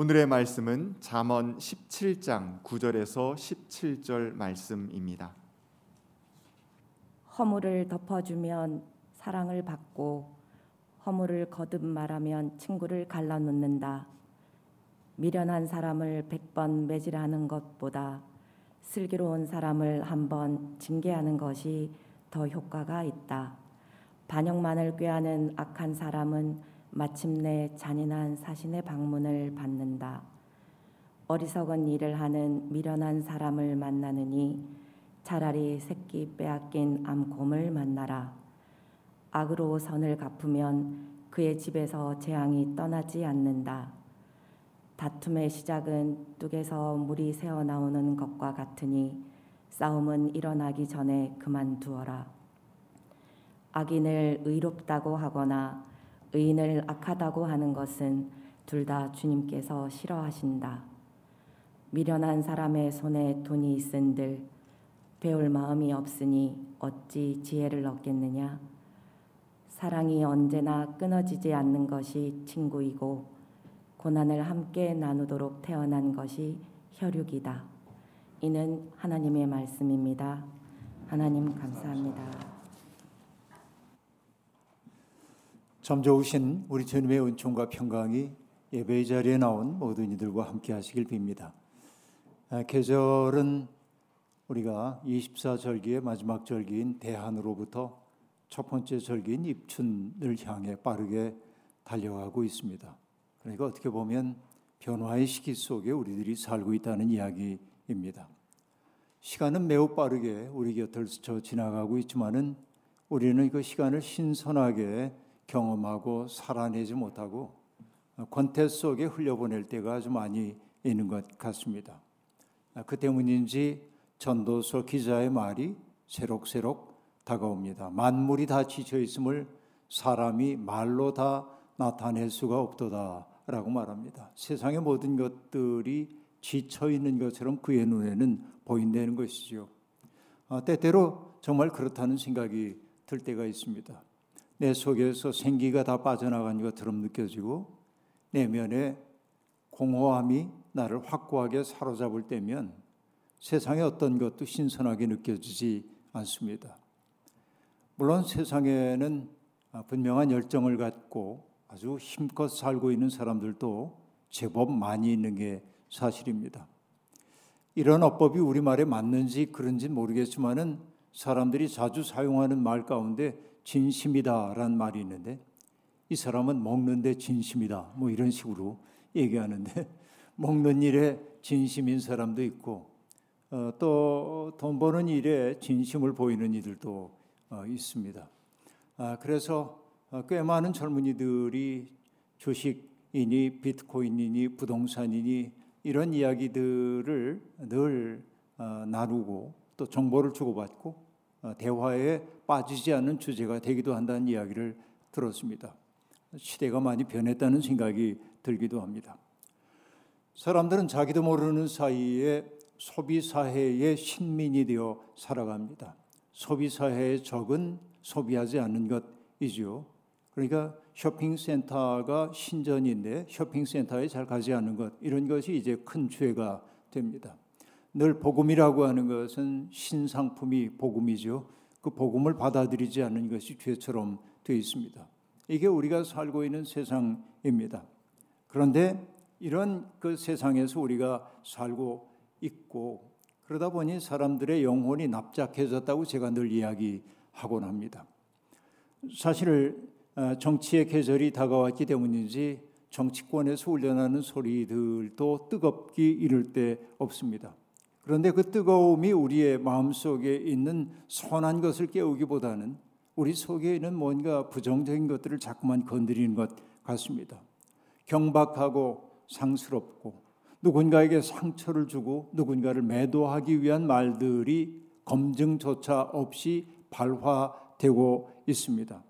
오늘의 말씀은 잠언 17장 9절에서 17절 말씀입니다. 허물을 덮어주면 사랑을 받고 허물을 거듭 말하면 친구를 갈라놓는다. 미련한 사람을 백 번 매질하는 것보다 슬기로운 사람을 한 번 징계하는 것이 더 효과가 있다. 반역만을 꾀하는 악한 사람은 마침내 잔인한 사신의 방문을 받는다. 어리석은 일을 하는 미련한 사람을 만나느니 차라리 새끼 빼앗긴 암곰을 만나라. 악으로 선을 갚으면 그의 집에서 재앙이 떠나지 않는다. 다툼의 시작은 뚝에서 물이 새어 나오는 것과 같으니 싸움은 일어나기 전에 그만두어라. 악인을 의롭다고 하거나 의인을 악하다고 하는 것은 둘 다 주님께서 싫어하신다. 미련한 사람의 손에 돈이 있은들 배울 마음이 없으니 어찌 지혜를 얻겠느냐? 사랑이 언제나 끊어지지 않는 것이 친구이고 고난을 함께 나누도록 태어난 것이 혈육이다. 이는 하나님의 말씀입니다. 하나님 감사합니다. 참 좋으신 우리 주님의 은총과 평강이 예배의 자리에 나온 모든 이들과 함께 하시길 빕니다. 아, 계절은 우리가 24절기의 마지막 절기인 대한으로부터 첫 번째 절기인 입춘을 향해 빠르게 달려가고 있습니다. 그러니까 어떻게 보면 변화의 시기 속에 우리들이 살고 있다는 이야기입니다. 시간은 매우 빠르게 우리 곁을 스쳐 지나가고 있지만은 우리는 그 시간을 신선하게 경험하고 살아내지 못하고 권태 속에 흘려보낼 때가 아주 많이 있는 것 같습니다. 그 때문인지 전도서 기자의 말이 새록새록 다가옵니다. 만물이 다 지쳐 있음을 사람이 말로 다 나타낼 수가 없도다라고 말합니다. 세상의 모든 것들이 지쳐 있는 것처럼 그의 눈에는 보인다는 것이죠. 아, 때때로 정말 그렇다는 생각이 들 때가 있습니다. 내 속에서 생기가 다 빠져나간 것처럼 느껴지고 내면에 공허함이 나를 확고하게 사로잡을 때면 세상의 어떤 것도 신선하게 느껴지지 않습니다. 물론 세상에는 분명한 열정을 갖고 아주 힘껏 살고 있는 사람들도 제법 많이 있는 게 사실입니다. 이런 어법이 우리말에 맞는지 그런지 모르겠지만은 사람들이 자주 사용하는 말 가운데 진심이다라는 말이 있는데 이 사람은 먹는데 진심이다. 뭐 이런 식으로 얘기하는데 먹는 일에 진심인 사람도 있고 어, 또돈 버는 일에 진심을 보이는 이들도 어, 있습니다. 아, 그래서 어, 꽤 많은 젊은이들이 주식이니 비트코인이니 부동산이니 이런 이야기들을 늘 어, 나누고 또 정보를 주고받고 어, 대화에 빠지지 않는 주제가 되기도 한다는 이야기를 들었습니다. 시대가 많이 변했다는 생각이 들기도 합니다. 사람들은 자기도 모르는 사이에 소비 사회의 신민이 되어 살아갑니다. 소비 사회의 적은 소비하지 않는 것이지요. 그러니까 쇼핑센터가 신전인데 쇼핑센터에 잘 가지 않는 것 이런 것이 이제 큰 죄가 됩니다. 늘 복음이라고 하는 것은 신상품이 복음이죠. 그 복음을 받아들이지 않는 것이 죄처럼 되어 있습니다. 이게 우리가 살고 있는 세상입니다. 그런데 이런 그 세상에서 우리가 살고 있고 그러다 보니 사람들의 영혼이 납작해졌다고 제가 늘 이야기하곤 합니다. 사실 어, 정치의 계절이 다가왔기 때문인지 정치권에서 울려나는 소리들도 뜨겁기 이를 데 없습니다. 그런데 그 뜨거움이 우리의 마음 속에 있는 선한 것을 깨우기보다는 우리 속에 있는 뭔가 부정적인 것들을 자꾸만 건드리는 것 같습니다. 경박하고 상스럽고 누군가에게 상처를 주고 누군가를 매도하기 위한 말들이 검증조차 없이 발화되고 있습니다.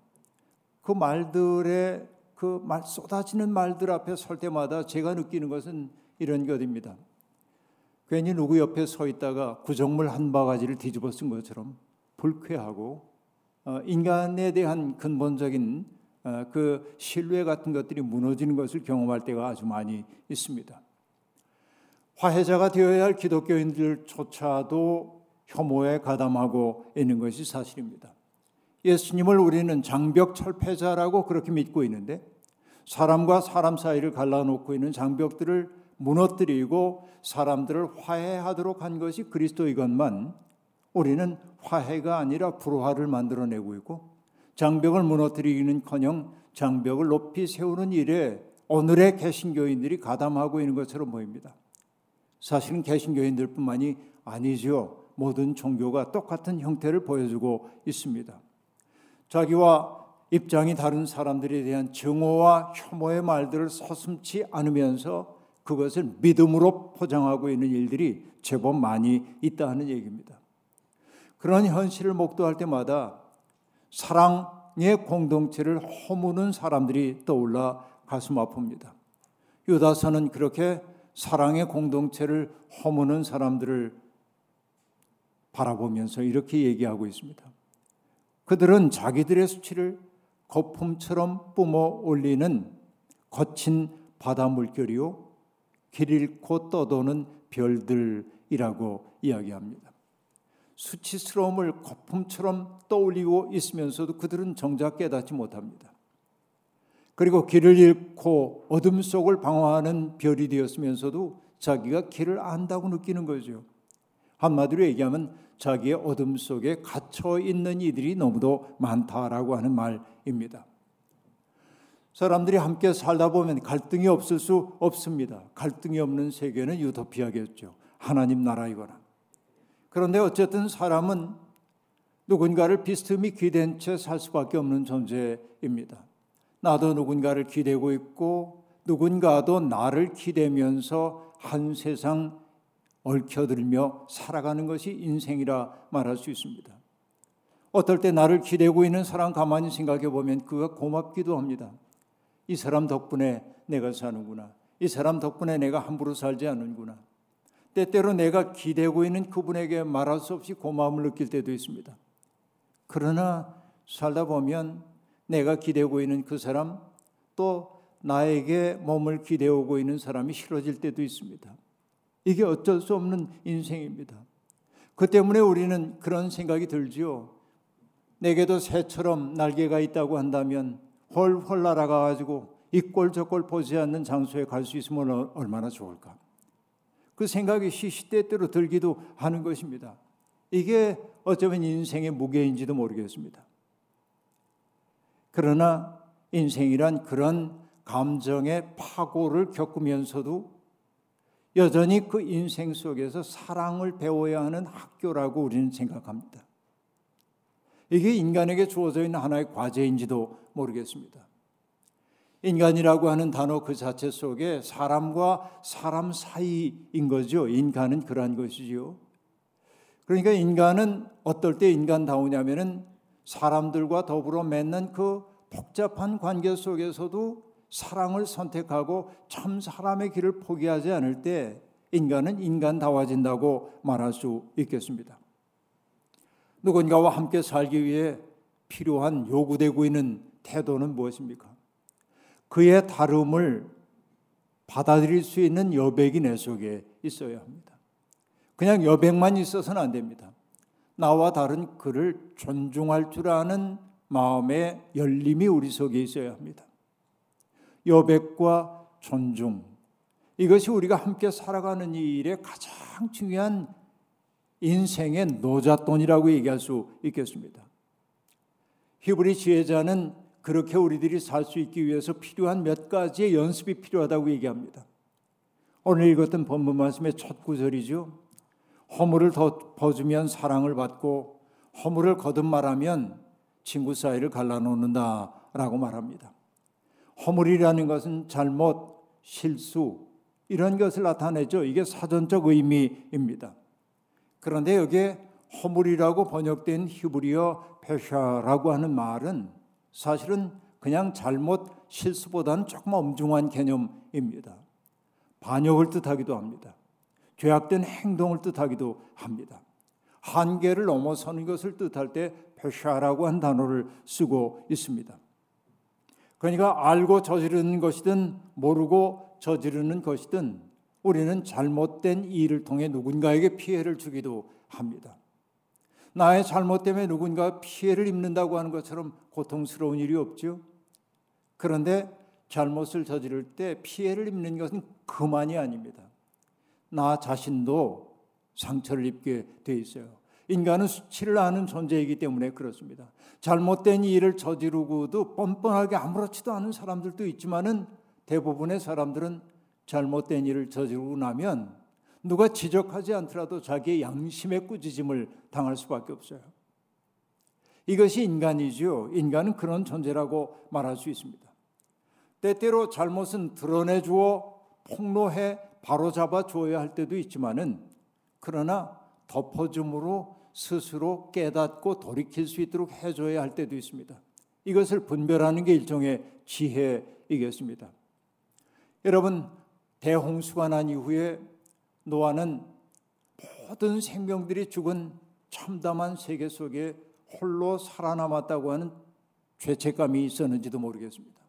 그 말들의 그 말 쏟아지는 말들 앞에 설 때마다 제가 느끼는 것은 이런 것입니다. 괜히 누구 옆에 서 있다가 구정물 한 바가지를 뒤집어 쓴 것처럼 불쾌하고 어, 인간에 대한 근본적인 어, 그 신뢰 같은 것들이 무너지는 것을 경험할 때가 아주 많이 있습니다. 화해자가 되어야 할 기독교인들조차도 혐오에 가담하고 있는 것이 사실입니다. 예수님을 우리는 장벽 철폐자라고 그렇게 믿고 있는데 사람과 사람 사이를 갈라놓고 있는 장벽들을 무너뜨리고 사람들을 화해하도록 한 것이 그리스도이건만 우리는 화해가 아니라 불화를 만들어내고 있고 장벽을 무너뜨리기는커녕 장벽을 높이 세우는 일에 오늘의 개신교인들이 가담하고 있는 것처럼 보입니다. 사실은 개신교인들뿐만이 아니죠. 모든 종교가 똑같은 형태를 보여주고 있습니다. 자기와 입장이 다른 사람들에 대한 증오와 혐오의 말들을 서슴지 않으면서 그것을 믿음으로 포장하고 있는 일들이 제법 많이 있다는 얘기입니다. 그런 현실을 목도할 때마다 사랑의 공동체를 허무는 사람들이 떠올라 가슴 아픕니다. 유다서는 그렇게 사랑의 공동체를 허무는 사람들을 바라보면서 이렇게 얘기하고 있습니다. 그들은 자기들의 수치를 거품처럼 뿜어 올리는 거친 바다 물결이요 길 잃고 떠도는 별들이라고 이야기합니다. 수치스러움을 거품처럼 떠올리고 있으면서도 그들은 정작 깨닫지 못합니다. 그리고 길을 잃고 어둠 속을 방황하는 별이 되었으면서도 자기가 길을 안다고 느끼는 거죠. 한마디로 얘기하면 자기의 어둠 속에 갇혀 있는 이들이 너무도 많다라고 하는 말입니다. 사람들이 함께 살다 보면 갈등이 없을 수 없습니다. 갈등이 없는 세계는 유토피아겠죠. 하나님 나라이거나. 그런데 어쨌든 사람은 누군가를 비스듬히 기댄 채 살 수밖에 없는 존재입니다. 나도 누군가를 기대고 있고 누군가도 나를 기대면서 한 세상 얽혀들며 살아가는 것이 인생이라 말할 수 있습니다. 어떨 때 나를 기대고 있는 사람 가만히 생각해 보면 그가 고맙기도 합니다. 이 사람 덕분에 내가 사는구나. 이 사람 덕분에 내가 함부로 살지 않는구나. 때때로 내가 기대고 있는 그분에게 말할 수 없이 고마움을 느낄 때도 있습니다. 그러나 살다 보면 내가 기대고 있는 그 사람 또 나에게 몸을 기대오고 있는 사람이 싫어질 때도 있습니다. 이게 어쩔 수 없는 인생입니다. 그 때문에 우리는 그런 생각이 들지요. 내게도 새처럼 날개가 있다고 한다면 헐헐 날아가 가지고 이 꼴 저 꼴 보지 않는 장소에 갈 수 있으면 얼마나 좋을까. 그 생각이 시시때때로 들기도 하는 것입니다. 이게 어쩌면 인생의 무게인지도 모르겠습니다. 그러나 인생이란 그런 감정의 파고를 겪으면서도 여전히 그 인생 속에서 사랑을 배워야 하는 학교라고 우리는 생각합니다. 이게 인간에게 주어져 있는 하나의 과제인지도 모르겠습니다. 인간이라고 하는 단어 그 자체 속에 사람과 사람 사이인 거죠. 인간은 그러한 것이지요. 그러니까 인간은 어떨 때 인간다우냐면은 사람들과 더불어 맺는 그 복잡한 관계 속에서도 사랑을 선택하고 참 사람의 길을 포기하지 않을 때 인간은 인간다워진다고 말할 수 있겠습니다. 누군가와 함께 살기 위해 필요한 요구되고 있는 태도는 무엇입니까? 그의 다름을 받아들일 수 있는 여백이 내 속에 있어야 합니다. 그냥 여백만 있어서는 안 됩니다. 나와 다른 그를 존중할 줄 아는 마음의 열림이 우리 속에 있어야 합니다. 여백과 존중 이것이 우리가 함께 살아가는 일의 가장 중요한 인생의 노잣돈이라고 얘기할 수 있겠습니다. 히브리 지혜자는 그렇게 우리들이 살 수 있기 위해서 필요한 몇 가지의 연습이 필요하다고 얘기합니다. 오늘 읽었던 본문 말씀의 첫 구절이죠. 허물을 더 퍼주면 사랑을 받고 허물을 거듭 말하면 친구 사이를 갈라놓는다라고 말합니다. 허물이라는 것은 잘못, 실수 이런 것을 나타내죠. 이게 사전적 의미입니다. 그런데 여기에 허물이라고 번역된 히브리어 페샤라고 하는 말은 사실은 그냥 잘못 실수보다는 조금 엄중한 개념입니다. 반역을 뜻하기도 합니다. 죄악된 행동을 뜻하기도 합니다. 한계를 넘어서는 것을 뜻할 때 페샤라고 한 단어를 쓰고 있습니다. 그러니까 알고 저지르는 것이든 모르고 저지르는 것이든 우리는 잘못된 일을 통해 누군가에게 피해를 주기도 합니다. 나의 잘못 때문에 누군가 피해를 입는다고 하는 것처럼 고통스러운 일이 없죠. 그런데 잘못을 저지를 때 피해를 입는 것은 그만이 아닙니다. 나 자신도 상처를 입게 돼 있어요. 인간은 수치를 아는 존재이기 때문에 그렇습니다. 잘못된 일을 저지르고도 뻔뻔하게 아무렇지도 않은 사람들도 있지만은 대부분의 사람들은 잘못된 일을 저지르고 나면 누가 지적하지 않더라도 자기의 양심의 꾸짖음을 당할 수밖에 없어요. 이것이 인간이죠. 인간은 그런 존재라고 말할 수 있습니다. 때때로 잘못은 드러내 주어 폭로해 바로잡아 주어야 할 때도 있지만은 그러나 덮어줌으로 스스로 깨닫고 돌이킬 수 있도록 해줘야 할 때도 있습니다. 이것을 분별하는 게 일종의 지혜이겠습니다. 여러분 대홍수가 난 이후에 노아는 모든 생명들이 죽은 참담한 세계 속에 홀로 살아남았다고 하는 죄책감이 있었는지도 모르겠습니다.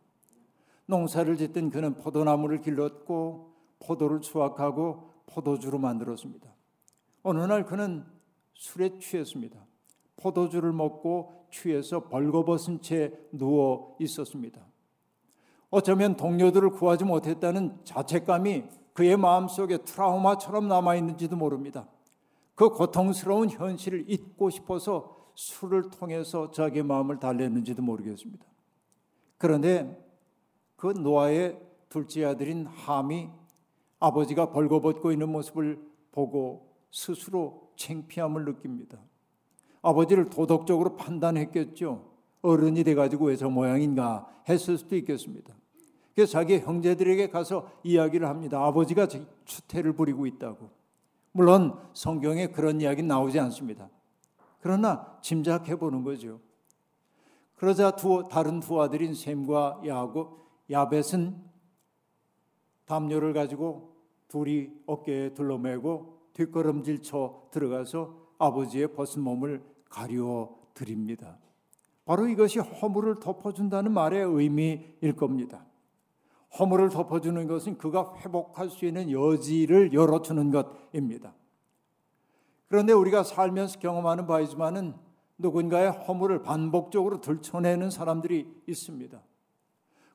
농사를 짓던 그는 포도나무를 길렀고 포도를 수확하고 포도주로 만들었습니다. 어느 날 그는 술에 취했습니다. 포도주를 먹고 취해서 벌거벗은 채 누워 있었습니다. 어쩌면 동료들을 구하지 못했다는 자책감이 그의 마음속에 트라우마처럼 남아 있는지도 모릅니다. 그 고통스러운 현실을 잊고 싶어서 술을 통해서 자기 마음을 달랬는지도 모르겠습니다. 그런데 그 노아의 둘째 아들인 함이 아버지가 벌거벗고 있는 모습을 보고 스스로 창피함을 느낍니다. 아버지를 도덕적으로 판단했겠죠. 어른이 돼가지고 왜 저 모양인가 했을 수도 있겠습니다. 그래서 자기 형제들에게 가서 이야기를 합니다. 아버지가 추태를 부리고 있다고. 물론 성경에 그런 이야기 나오지 않습니다. 그러나 짐작해 보는 거죠. 그러자 두 다른 두 아들인 셈과 야고 야벳은 담요를 가지고 둘이 어깨에 둘러매고 뒷걸음질 쳐 들어가서 아버지의 벗은 몸을 가리워 드립니다. 바로 이것이 허물을 덮어준다는 말의 의미일 겁니다. 허물을 덮어주는 것은 그가 회복할 수 있는 여지를 열어주는 것입니다. 그런데 우리가 살면서 경험하는 바이지만은 누군가의 허물을 반복적으로 들춰내는 사람들이 있습니다.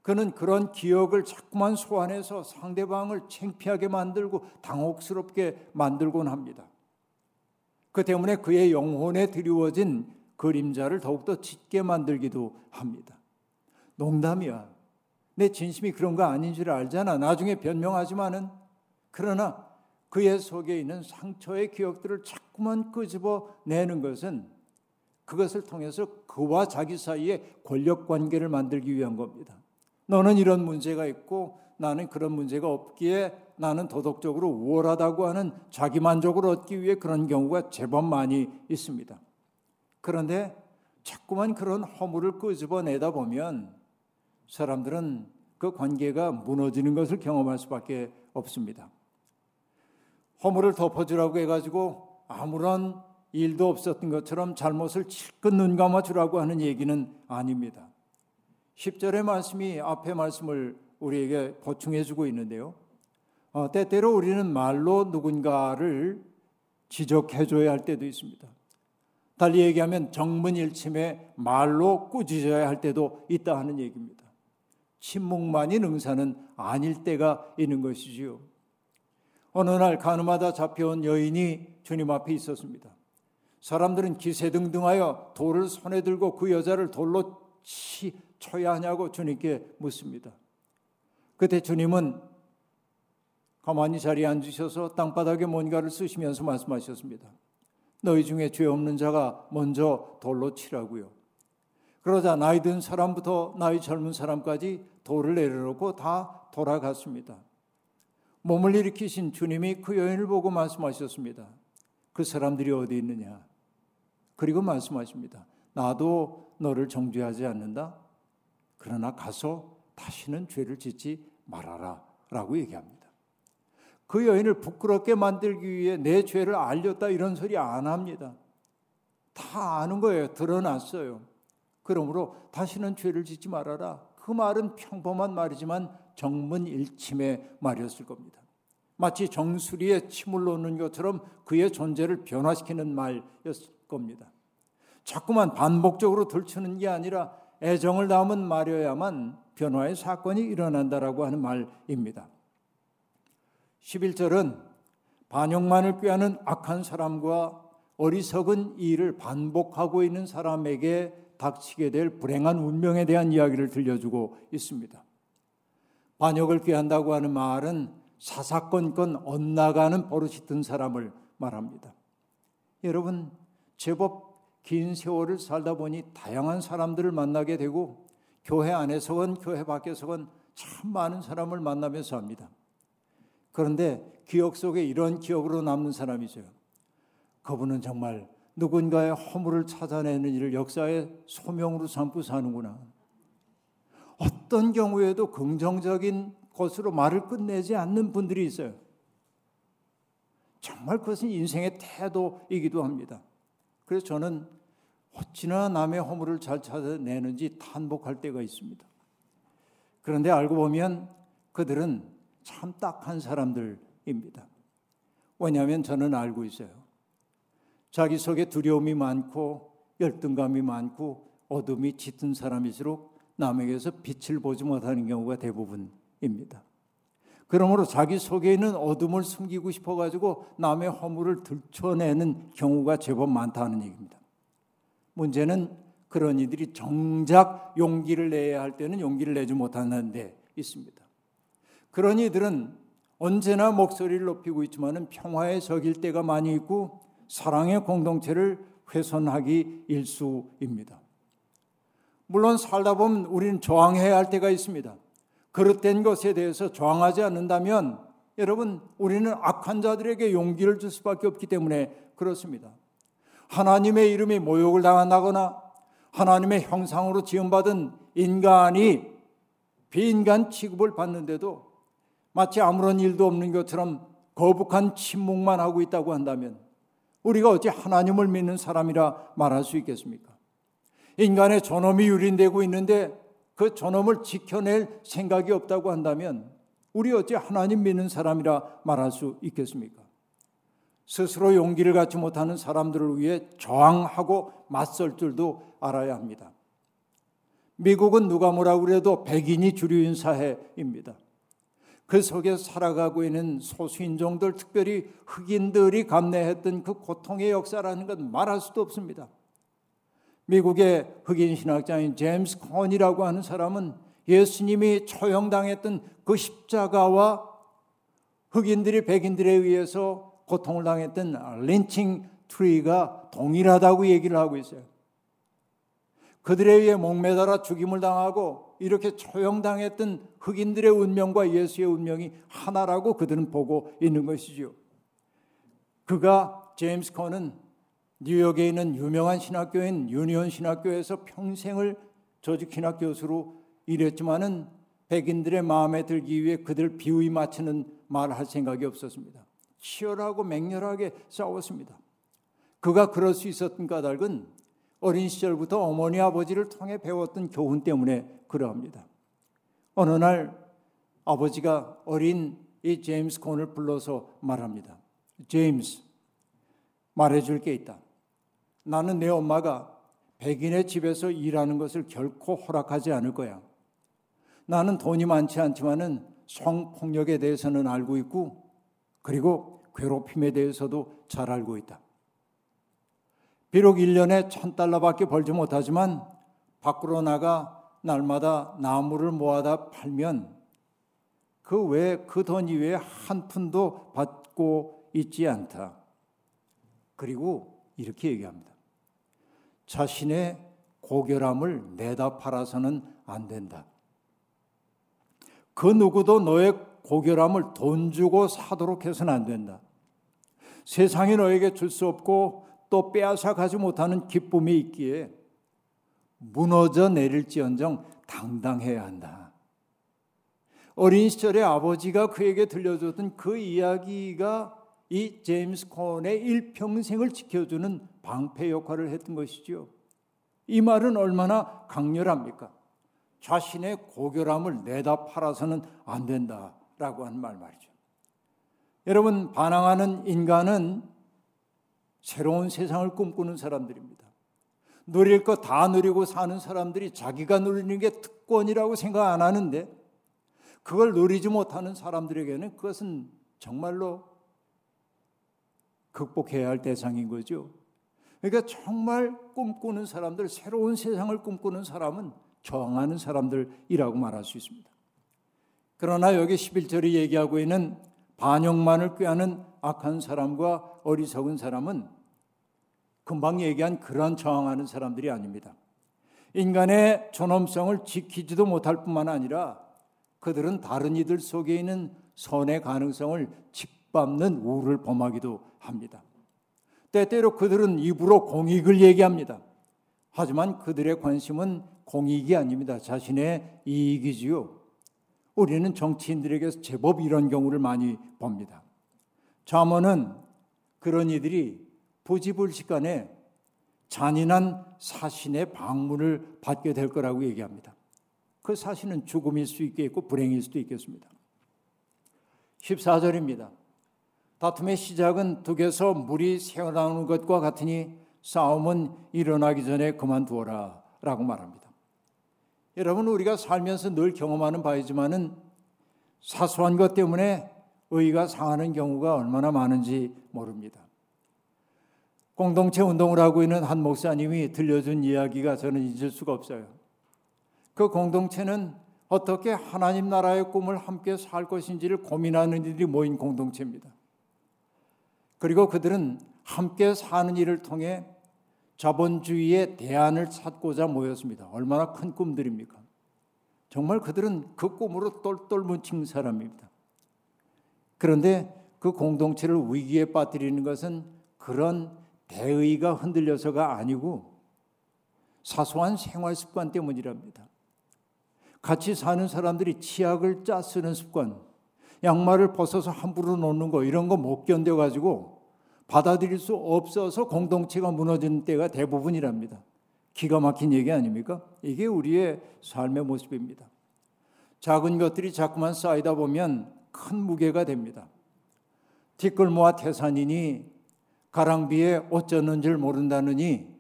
그는 그런 기억을 자꾸만 소환해서 상대방을 창피하게 만들고 당혹스럽게 만들곤 합니다. 그 때문에 그의 영혼에 드리워진 그림자를 더욱더 짙게 만들기도 합니다. 농담이야. 내 진심이 그런 거 아닌 줄 알잖아. 나중에 변명하지만은 그러나 그의 속에 있는 상처의 기억들을 자꾸만 끄집어 내는 것은 그것을 통해서 그와 자기 사이에 권력 관계를 만들기 위한 겁니다. 너는 이런 문제가 있고 나는 그런 문제가 없기에 나는 도덕적으로 우월하다고 하는 자기 만족을 얻기 위해 그런 경우가 제법 많이 있습니다. 그런데 자꾸만 그런 허물을 끄집어내다 보면 사람들은 그 관계가 무너지는 것을 경험할 수밖에 없습니다. 허물을 덮어주라고 해가지고 아무런 일도 없었던 것처럼 잘못을 칠끗 눈 감아주라고 하는 얘기는 아닙니다. 10절의 말씀이 앞의 말씀을 우리에게 보충해주고 있는데요. 어, 때때로 우리는 말로 누군가를 지적해줘야 할 때도 있습니다. 달리 얘기하면 정문일침에 말로 꾸짖어야 할 때도 있다 하는 얘기입니다. 침묵만이 능사는 아닐 때가 있는 것이지요. 어느 날 가늠하다 잡혀온 여인이 주님 앞에 있었습니다. 사람들은 기세등등하여 돌을 손에 들고 그 여자를 돌로 치, 쳐야 하냐고 주님께 묻습니다. 그때 주님은 가만히 자리에 앉으셔서 땅바닥에 뭔가를 쓰시면서 말씀하셨습니다. 너희 중에 죄 없는 자가 먼저 돌로 치라고요. 그러자 나이 든 사람부터 나이 젊은 사람까지 돌을 내려놓고 다 돌아갔습니다. 몸을 일으키신 주님이 그 여인을 보고 말씀하셨습니다. 그 사람들이 어디 있느냐? 그리고 말씀하십니다. 나도 너를 정죄하지 않는다. 그러나 가서 다시는 죄를 짓지 말아라. 라고 얘기합니다. 그 여인을 부끄럽게 만들기 위해 내 죄를 알렸다 이런 소리 안 합니다. 다 아는 거예요. 드러났어요. 그러므로 다시는 죄를 짓지 말아라. 그 말은 평범한 말이지만 정문일침의 말이었을 겁니다. 마치 정수리에 침을 놓는 것처럼 그의 존재를 변화시키는 말이었을 겁니다. 자꾸만 반복적으로 들추는 게 아니라 애정을 담은 말이어야만 변화의 사건이 일어난다라고 하는 말입니다. 11절은 반역만을 꾀하는 악한 사람과 어리석은 일을 반복하고 있는 사람에게 닥치게 될 불행한 운명에 대한 이야기를 들려주고 있습니다. 반역을 꾀한다고 하는 말은 사사건건 엇나가는 버릇이 든 사람을 말합니다. 여러분, 제법 긴 세월을 살다 보니 다양한 사람들을 만나게 되고 교회 안에서건 교회 밖에서건 참 많은 사람을 만나면서 합니다. 그런데 기억 속에 이런 기억으로 남는 사람이죠. 그분은 정말 누군가의 허물을 찾아내는 일을 역사의 소명으로 삼고 사는구나. 어떤 경우에도 긍정적인 것으로 말을 끝내지 않는 분들이 있어요. 정말 그것은 인생의 태도이기도 합니다. 그래서 저는 어찌나 남의 허물을 잘 찾아내는지 탄복할 때가 있습니다. 그런데 알고 보면 그들은 참 딱한 사람들입니다. 왜냐하면 저는 알고 있어요. 자기 속에 두려움이 많고 열등감이 많고 어둠이 짙은 사람일수록 남에게서 빛을 보지 못하는 경우가 대부분입니다. 그러므로 자기 속에 있는 어둠을 숨기고 싶어 가지고 남의 허물을 들춰내는 경우가 제법 많다는 얘기입니다. 문제는 그런 이들이 정작 용기를 내야 할 때는 용기를 내지 못하는 데 있습니다. 그런 이들은 언제나 목소리를 높이고 있지만은 평화에 적일 때가 많이 있고 사랑의 공동체를 훼손하기 일수입니다. 물론 살다 보면 우리는 저항해야 할 때가 있습니다. 그릇된 것에 대해서 저항하지 않는다면 여러분 우리는 악한 자들에게 용기를 줄 수밖에 없기 때문에 그렇습니다. 하나님의 이름이 모욕을 당한다거나 하나님의 형상으로 지음받은 인간이 비인간 취급을 받는데도 마치 아무런 일도 없는 것처럼 거북한 침묵만 하고 있다고 한다면 우리가 어찌 하나님을 믿는 사람이라 말할 수 있겠습니까? 인간의 존엄이 유린되고 있는데 그 존엄을 지켜낼 생각이 없다고 한다면 우리 어찌 하나님 믿는 사람이라 말할 수 있겠습니까? 스스로 용기를 갖지 못하는 사람들을 위해 저항하고 맞설 줄도 알아야 합니다. 미국은 누가 뭐라 그래도 백인이 주류인 사회입니다. 그 속에 살아가고 있는 소수인종들, 특별히 흑인들이 감내했던 그 고통의 역사라는 건 말할 수도 없습니다. 미국의 흑인 신학자인 제임스 콘이라고 하는 사람은 예수님이 처형당했던 그 십자가와 흑인들이 백인들에 의해서 고통을 당했던 린칭 트리가 동일하다고 얘기를 하고 있어요. 그들에 의해 목매달아 죽임을 당하고 이렇게 처형당했던 흑인들의 운명과 예수의 운명이 하나라고 그들은 보고 있는 것이죠. 그가 제임스 컨은 뉴욕에 있는 유명한 신학교인 유니온 신학교에서 평생을 조직 신학 교수로 일했지만은 백인들의 마음에 들기 위해 그들 비위 맞추는 말을 할 생각이 없었습니다. 치열하고 맹렬하게 싸웠습니다. 그가 그럴 수 있었던 까닭은 어린 시절부터 어머니 아버지를 통해 배웠던 교훈 때문에 그러합니다. 어느 날 아버지가 어린 이 제임스 콘을 불러서 말합니다. 제임스, 말해줄 게 있다. 나는 내 엄마가 백인의 집에서 일하는 것을 결코 허락하지 않을 거야. 나는 돈이 많지 않지만은 성폭력에 대해서는 알고 있고, 그리고 괴롭힘에 대해서도 잘 알고 있다. 비록 1년에 1000달러밖에 벌지 못하지만 밖으로 나가 날마다 나무를 모아다 팔면 그 외에 그 돈 이외에 한 푼도 받고 있지 않다. 그리고 이렇게 얘기합니다. 자신의 고결함을 내다 팔아서는 안 된다. 그 누구도 너의 고결함을 돈 주고 사도록 해서는 안 된다. 세상이 너에게 줄 수 없고 또 빼앗아 가지 못하는 기쁨이 있기에 무너져 내릴지언정 당당해야 한다. 어린 시절에 아버지가 그에게 들려줬던 그 이야기가 이 제임스 콘의 일평생을 지켜주는 방패 역할을 했던 것이죠. 이 말은 얼마나 강렬합니까? 자신의 고결함을 내다 팔아서는 안 된다라고 하는 말 말이죠. 여러분 반항하는 인간은 새로운 세상을 꿈꾸는 사람들입니다. 누릴 거다 누리고 사는 사람들이 자기가 누리는 게 특권이라고 생각 안 하는데 그걸 누리지 못하는 사람들에게는 그것은 정말로 극복해야 할 대상인 거죠. 그러니까 정말 꿈꾸는 사람들, 새로운 세상을 꿈꾸는 사람은 저항하는 사람들이라고 말할 수 있습니다. 그러나 여기 11절이 얘기하고 있는 반역만을 꾀하는 악한 사람과 어리석은 사람은 금방 얘기한 그런 저항하는 사람들이 아닙니다. 인간의 존엄성을 지키지도 못할 뿐만 아니라 그들은 다른 이들 속에 있는 선의 가능성을 짓밟는 우를 범하기도 합니다. 때때로 그들은 입으로 공익을 얘기합니다. 하지만 그들의 관심은 공익이 아닙니다. 자신의 이익이지요. 우리는 정치인들에게서 제법 이런 경우를 많이 봅니다. 잠언은 그런 이들이 부지불식간에 잔인한 사신의 방문을 받게 될 거라고 얘기합니다. 그 사신은 죽음일 수 있겠고 불행일 수도 있겠습니다. 14절입니다. 다툼의 시작은 둑에서 물이 새어나오는 것과 같으니 싸움은 일어나기 전에 그만두어라 라고 말합니다. 여러분 우리가 살면서 늘 경험하는 바이지만은 사소한 것 때문에 의가 상하는 경우가 얼마나 많은지 모릅니다. 공동체 운동을 하고 있는 한 목사님이 들려준 이야기가 저는 잊을 수가 없어요. 그 공동체는 어떻게 하나님 나라의 꿈을 함께 살 것인지를 고민하는 이들이 모인 공동체입니다. 그리고 그들은 함께 사는 일을 통해 자본주의의 대안을 찾고자 모였습니다. 얼마나 큰 꿈들입니까? 정말 그들은 그 꿈으로 똘똘 뭉친 사람입니다. 그런데 그 공동체를 위기에 빠뜨리는 것은 그런 대의가 흔들려서가 아니고 사소한 생활 습관 때문이랍니다. 같이 사는 사람들이 치약을 짜 쓰는 습관, 양말을 벗어서 함부로 놓는 거 이런 거 못 견뎌 가지고 받아들일 수 없어서 공동체가 무너지는 때가 대부분이랍니다. 기가 막힌 얘기 아닙니까? 이게 우리의 삶의 모습입니다. 작은 것들이 자꾸만 쌓이다 보면 큰 무게가 됩니다. 티끌모아 태산이니 가랑비에 어쩌는 줄 모른다느니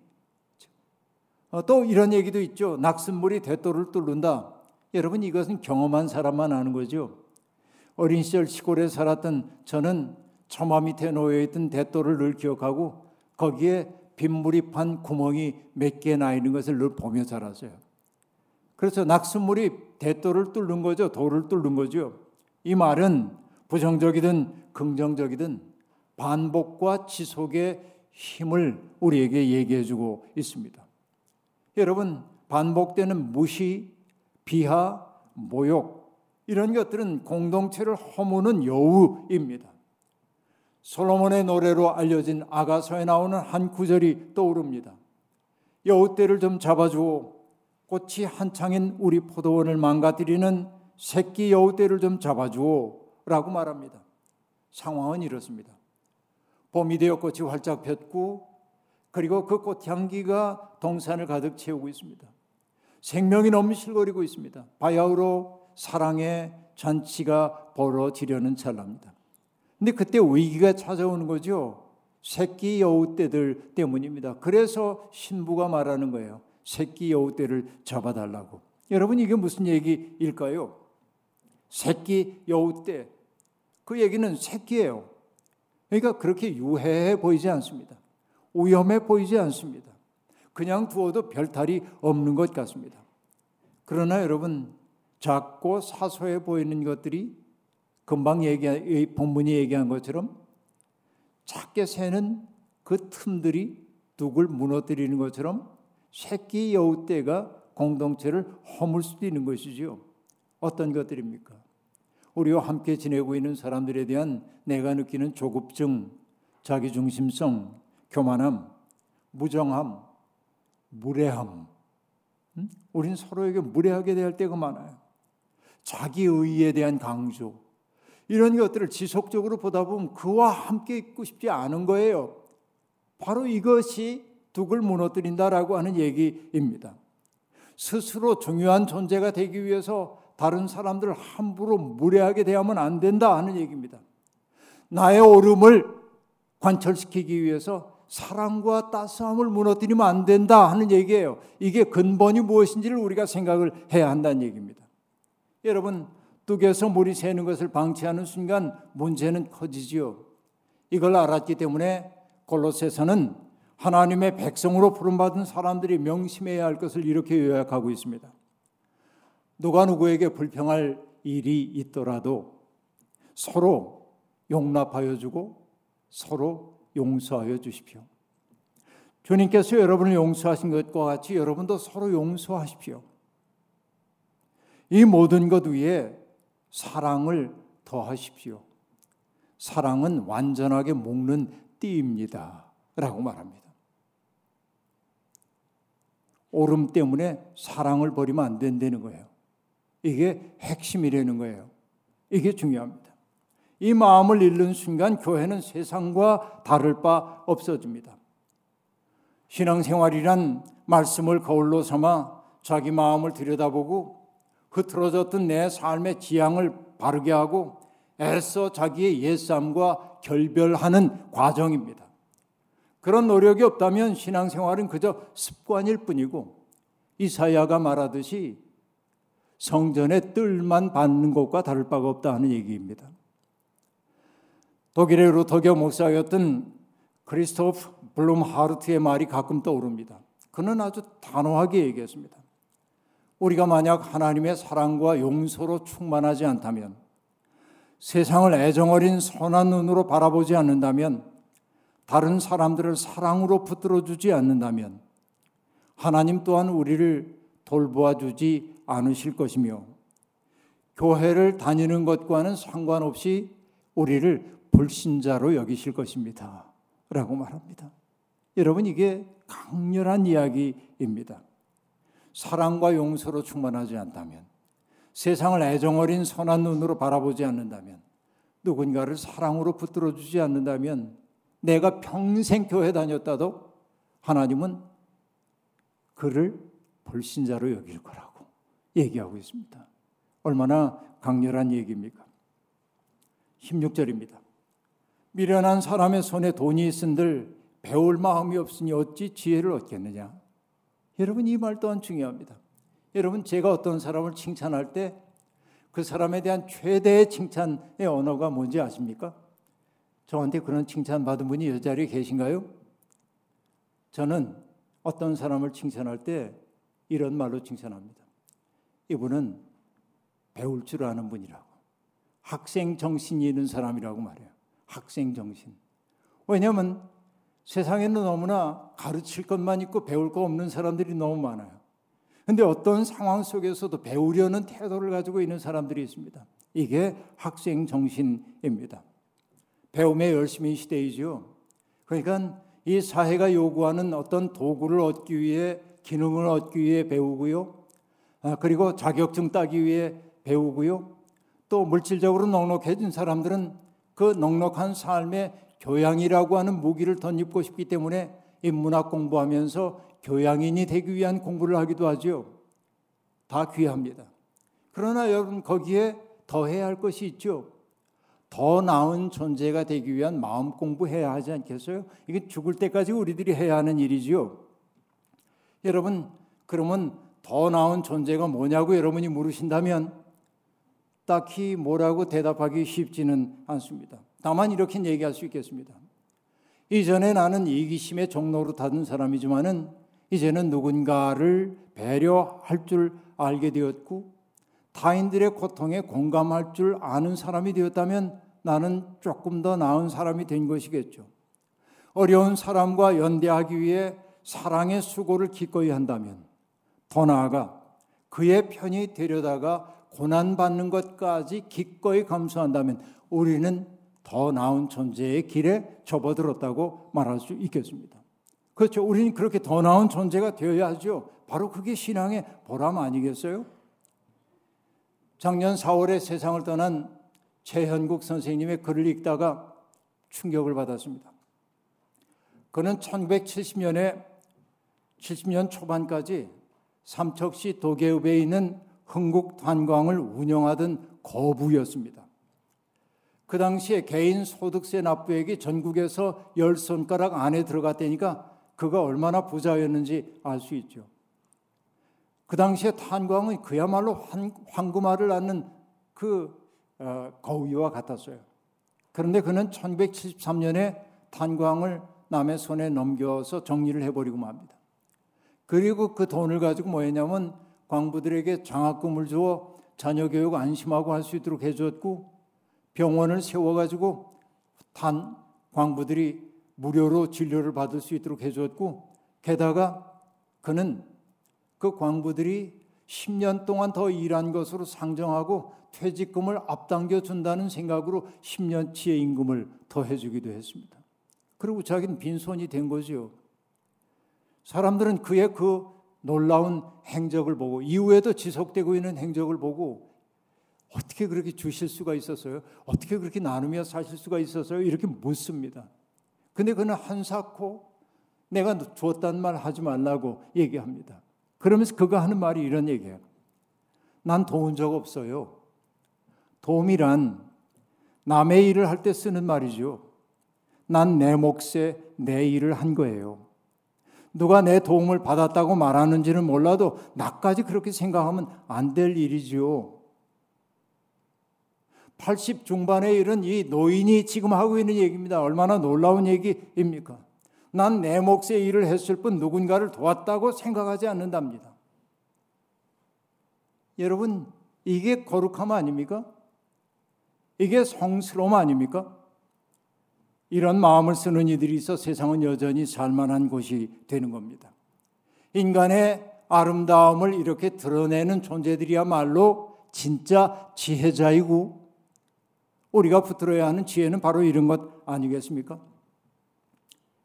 어, 또 이런 얘기도 있죠. 낙순물이 대도를 뚫는다. 여러분 이것은 경험한 사람만 아는 거죠. 어린 시절 시골에 살았던 저는 처마 밑에 놓여 있던 대도를 늘 기억하고 거기에 빗물이 판 구멍이 몇 개 나 있는 것을 늘 보며 자랐어요. 그래서 낙순물이 대도를 뚫는 거죠. 돌을 뚫는 거죠. 이 말은 부정적이든 긍정적이든 반복과 지속의 힘을 우리에게 얘기해 주고 있습니다. 여러분, 반복되는 무시, 비하, 모욕, 이런 것들은 공동체를 허무는 여우입니다. 솔로몬의 노래로 알려진 아가서에 나오는 한 구절이 떠오릅니다. 여우떼를 좀 잡아주오. 꽃이 한창인 우리 포도원을 망가뜨리는 새끼 여우떼를 좀 잡아주오. 라고 말합니다. 상황은 이렇습니다. 봄이 되어 꽃이 활짝 폈고 그리고 그 꽃향기가 동산을 가득 채우고 있습니다. 생명이 넘실거리고 있습니다. 바야흐로 사랑의 잔치가 벌어지려는 찰나입니다. 근데 그때 위기가 찾아오는 거죠. 새끼 여우 떼들 때문입니다. 그래서 신부가 말하는 거예요. 새끼 여우 떼를 잡아달라고. 여러분 이게 무슨 얘기일까요? 새끼 여우 떼. 그 얘기는 새끼예요. 그러니까 그렇게 유해해 보이지 않습니다. 위험해 보이지 않습니다. 그냥 두어도 별탈이 없는 것 같습니다. 그러나 여러분 작고 사소해 보이는 것들이 금방 얘기 본문이 얘기한 것처럼 작게 새는 그 틈들이 둑을 무너뜨리는 것처럼 새끼 여우 떼가 공동체를 허물 수도 있는 것이지요. 어떤 것들입니까? 우리와 함께 지내고 있는 사람들에 대한 내가 느끼는 조급증, 자기중심성, 교만함, 무정함, 무례함. 음? 우린 서로에게 무례하게 대할 때가 많아요. 자기 의에 대한 강조. 이런 것들을 지속적으로 보다 보면 그와 함께 있고 싶지 않은 거예요. 바로 이것이 둑을 무너뜨린다라고 하는 얘기입니다. 스스로 중요한 존재가 되기 위해서 다른 사람들을 함부로 무례하게 대하면 안 된다 하는 얘기입니다. 나의 오름을 관철시키기 위해서 사랑과 따스함을 무너뜨리면 안 된다 하는 얘기예요. 이게 근본이 무엇인지를 우리가 생각을 해야 한다는 얘기입니다. 여러분, 뚝에서 물이 새는 것을 방치하는 순간 문제는 커지지요. 이걸 알았기 때문에 골로새서는 하나님의 백성으로 부름받은 사람들이 명심해야 할 것을 이렇게 요약하고 있습니다. 누가 누구에게 불평할 일이 있더라도 서로 용납하여 주고 서로 용서하여 주십시오. 주님께서 여러분을 용서하신 것과 같이 여러분도 서로 용서하십시오. 이 모든 것 위에 사랑을 더하십시오. 사랑은 완전하게 묶는 띠입니다. 라고 말합니다. 오름 때문에 사랑을 버리면 안 된다는 거예요. 이게 핵심이라는 거예요. 이게 중요합니다. 이 마음을 잃는 순간 교회는 세상과 다를 바 없어집니다. 신앙생활이란 말씀을 거울로 삼아 자기 마음을 들여다보고 흐트러졌던 내 삶의 지향을 바르게 하고 애써 자기의 옛삶과 결별하는 과정입니다. 그런 노력이 없다면 신앙생활은 그저 습관일 뿐이고 이사야가 말하듯이 성전의 뜰만 받는 것과 다를 바가 없다 하는 얘기입니다. 독일의 루터교 목사였던 크리스토프 블룸하르트의 말이 가끔 떠오릅니다. 그는 아주 단호하게 얘기했습니다. 우리가 만약 하나님의 사랑과 용서로 충만하지 않다면 세상을 애정어린 선한 눈으로 바라보지 않는다면 다른 사람들을 사랑으로 붙들어 주지 않는다면 하나님 또한 우리를 돌보아 주지 않으실 것이며 교회를 다니는 것과는 상관없이 우리를 불신자로 여기실 것입니다. 라고 말합니다. 여러분, 이게 강렬한 이야기입니다. 사랑과 용서로 충만하지 않다면, 세상을 애정어린 선한 눈으로 바라보지 않는다면, 누군가를 사랑으로 붙들어 주지 않는다면, 내가 평생 교회 다녔다도 하나님은 그를 불신자로 여길 거라고 얘기하고 있습니다. 얼마나 강렬한 얘기입니까? 16절입니다. 미련한 사람의 손에 돈이 있은들 배울 마음이 없으니 어찌 지혜를 얻겠느냐. 여러분 이 말 또한 중요합니다. 여러분 제가 어떤 사람을 칭찬할 때 그 사람에 대한 최대의 칭찬의 언어가 뭔지 아십니까? 저한테 그런 칭찬 받은 분이 이 자리에 계신가요? 저는 어떤 사람을 칭찬할 때 이런 말로 칭찬합니다. 이분은 배울 줄 아는 분이라고. 학생 정신이 있는 사람이라고 말해요. 학생 정신. 왜냐하면 세상에는 너무나 가르칠 것만 있고 배울 거 없는 사람들이 너무 많아요. 근데 어떤 상황 속에서도 배우려는 태도를 가지고 있는 사람들이 있습니다. 이게 학생 정신입니다. 배움의 열심인 시대이죠. 그러니까 이 사회가 요구하는 어떤 도구를 얻기 위해 기능을 얻기 위해 배우고요. 아, 그리고 자격증 따기 위해 배우고요. 또 물질적으로 넉넉해진 사람들은 그 넉넉한 삶의 교양이라고 하는 무기를 덧입고 싶기 때문에 인문학 공부하면서 교양인이 되기 위한 공부를 하기도 하죠. 다 귀합니다. 그러나 여러분 거기에 더해야 할 것이 있죠. 더 나은 존재가 되기 위한 마음 공부해야 하지 않겠어요? 이게 죽을 때까지 우리들이 해야 하는 일이지요. 여러분, 그러면 더 나은 존재가 뭐냐고 여러분이 물으신다면 딱히 뭐라고 대답하기 쉽지는 않습니다. 다만 이렇게 얘기할 수 있겠습니다. 이전에 나는 이기심의 종로로 타던 사람이지만은 이제는 누군가를 배려할 줄 알게 되었고 타인들의 고통에 공감할 줄 아는 사람이 되었다면 나는 조금 더 나은 사람이 된 것이겠죠. 어려운 사람과 연대하기 위해 사랑의 수고를 기꺼이 한다면 더 나아가 그의 편이 되려다가 고난받는 것까지 기꺼이 감수한다면 우리는 더 나은 존재의 길에 접어들었다고 말할 수 있겠습니다. 그렇죠. 우리는 그렇게 더 나은 존재가 되어야죠. 바로 그게 신앙의 보람 아니겠어요? 작년 4월에 세상을 떠난 최현국 선생님의 글을 읽다가 충격을 받았습니다. 그는 1970년에 70년 초반까지 삼척시 도계읍에 있는 흥국관광을 운영하던 거부였습니다. 그 당시에 개인 소득세 납부액이 전국에서 열 손가락 안에 들어갔다니까 그가 얼마나 부자였는지 알 수 있죠. 그 당시에 탄광은 그야말로 황금알을 낳는 그 어, 거위와 같았어요. 그런데 그는 1973년에 탄광을 남의 손에 넘겨서 정리를 해버리고 맙니다. 그리고 그 돈을 가지고 뭐 했냐면 광부들에게 장학금을 주어 자녀 교육 안심하고 할 수 있도록 해줬고 병원을 세워가지고 단 광부들이 무료로 진료를 받을 수 있도록 해줬고 게다가 그는 그 광부들이 10년 동안 더 일한 것으로 상정하고 퇴직금을 앞당겨 준다는 생각으로 10년치의 임금을 더 해 주기도 했습니다. 그리고 자기는 빈손이 된 거죠. 사람들은 그의 그 놀라운 행적을 보고 이후에도 지속되고 있는 행적을 보고 어떻게 그렇게 주실 수가 있었어요? 어떻게 그렇게 나누며 사실 수가 있었어요? 이렇게 묻습니다. 근데 그는 한사코 내가 주었단 말 하지 말라고 얘기합니다. 그러면서 그가 하는 말이 이런 얘기예요. 난 도운 적 없어요. 도움이란 남의 일을 할 때 쓰는 말이죠. 난 내 몫에 내 일을 한 거예요. 누가 내 도움을 받았다고 말하는지는 몰라도 나까지 그렇게 생각하면 안 될 일이지요. 80 중반에 이른 이 노인이 지금 하고 있는 얘기입니다. 얼마나 놀라운 얘기입니까? 난 내 몫의 일을 했을 뿐 누군가를 도왔다고 생각하지 않는답니다. 여러분, 이게 거룩함 아닙니까? 이게 성스러움 아닙니까? 이런 마음을 쓰는 이들이 있어 세상은 여전히 살만한 곳이 되는 겁니다. 인간의 아름다움을 이렇게 드러내는 존재들이야말로 진짜 지혜자이고 우리가 붙들어야 하는 지혜는 바로 이런 것 아니겠습니까?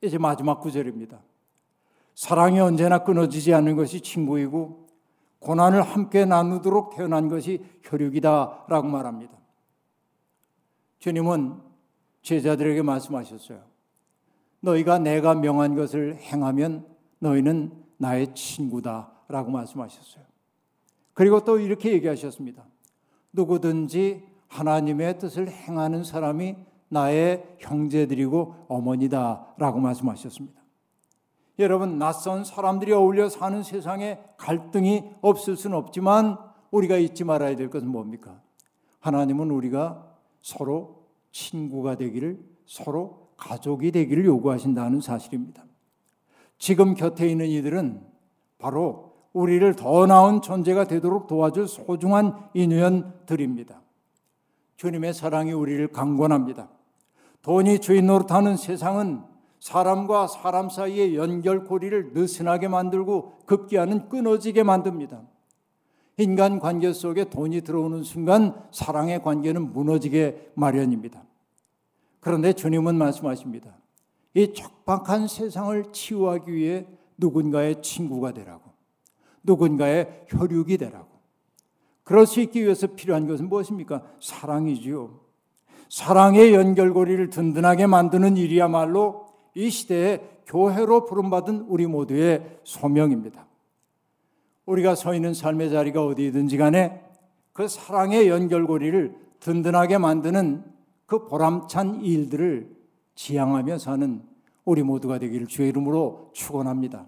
이제 마지막 구절입니다. 사랑이 언제나 끊어지지 않는 것이 친구이고 고난을 함께 나누도록 태어난 것이 혈육이다라고 말합니다. 주님은 제자들에게 말씀하셨어요. 너희가 내가 명한 것을 행하면 너희는 나의 친구다라고 말씀하셨어요. 그리고 또 이렇게 얘기하셨습니다. 누구든지 하나님의 뜻을 행하는 사람이 나의 형제들이고 어머니다라고 말씀하셨습니다. 여러분 낯선 사람들이 어울려 사는 세상에 갈등이 없을 수는 없지만 우리가 잊지 말아야 될 것은 뭡니까? 하나님은 우리가 서로 친구가 되기를 서로 가족이 되기를 요구하신다는 사실입니다. 지금 곁에 있는 이들은 바로 우리를 더 나은 존재가 되도록 도와줄 소중한 인연들입니다. 주님의 사랑이 우리를 강권합니다. 돈이 주인 노릇하는 세상은 사람과 사람 사이의 연결고리를 느슨하게 만들고 급기야는 끊어지게 만듭니다. 인간 관계 속에 돈이 들어오는 순간 사랑의 관계는 무너지게 마련입니다. 그런데 주님은 말씀하십니다. 이 척박한 세상을 치유하기 위해 누군가의 친구가 되라고, 누군가의 혈육이 되라고. 그럴 수 있기 위해서 필요한 것은 무엇입니까? 사랑이지요. 사랑의 연결고리를 든든하게 만드는 일이야말로 이 시대에 교회로 부름받은 우리 모두의 소명입니다. 우리가 서 있는 삶의 자리가 어디든지 간에 그 사랑의 연결고리를 든든하게 만드는 그 보람찬 일들을 지향하며 사는 우리 모두가 되기를 주의 이름으로 축원합니다.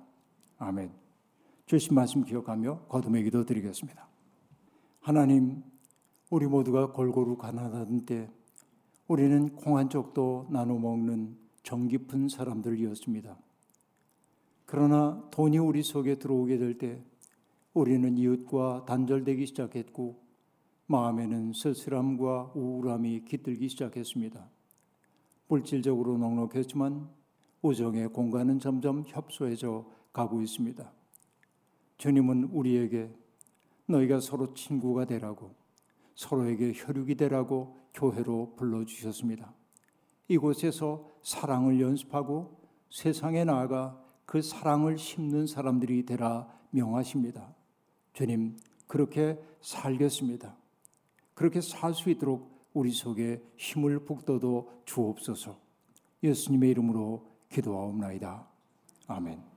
아멘. 주신 말씀 기억하며 거듭의 기도 드리겠습니다. 하나님, 우리 모두가 골고루 가난하던 때 우리는 콩한 쪽도 나눠 먹는 정 깊은 사람들이었습니다. 그러나 돈이 우리 속에 들어오게 될 때 우리는 이웃과 단절되기 시작했고 마음에는 쓸쓸함과 우울함이 깃들기 시작했습니다. 물질적으로 넉넉했지만 우정의 공간은 점점 협소해져 가고 있습니다. 주님은 우리에게 너희가 서로 친구가 되라고 서로에게 혈육이 되라고 교회로 불러주셨습니다. 이곳에서 사랑을 연습하고 세상에 나아가 그 사랑을 심는 사람들이 되라 명하십니다. 주님, 그렇게 살겠습니다. 그렇게 살 수 있도록 우리 속에 힘을 북돋워 주옵소서. 예수님의 이름으로 기도하옵나이다. 아멘.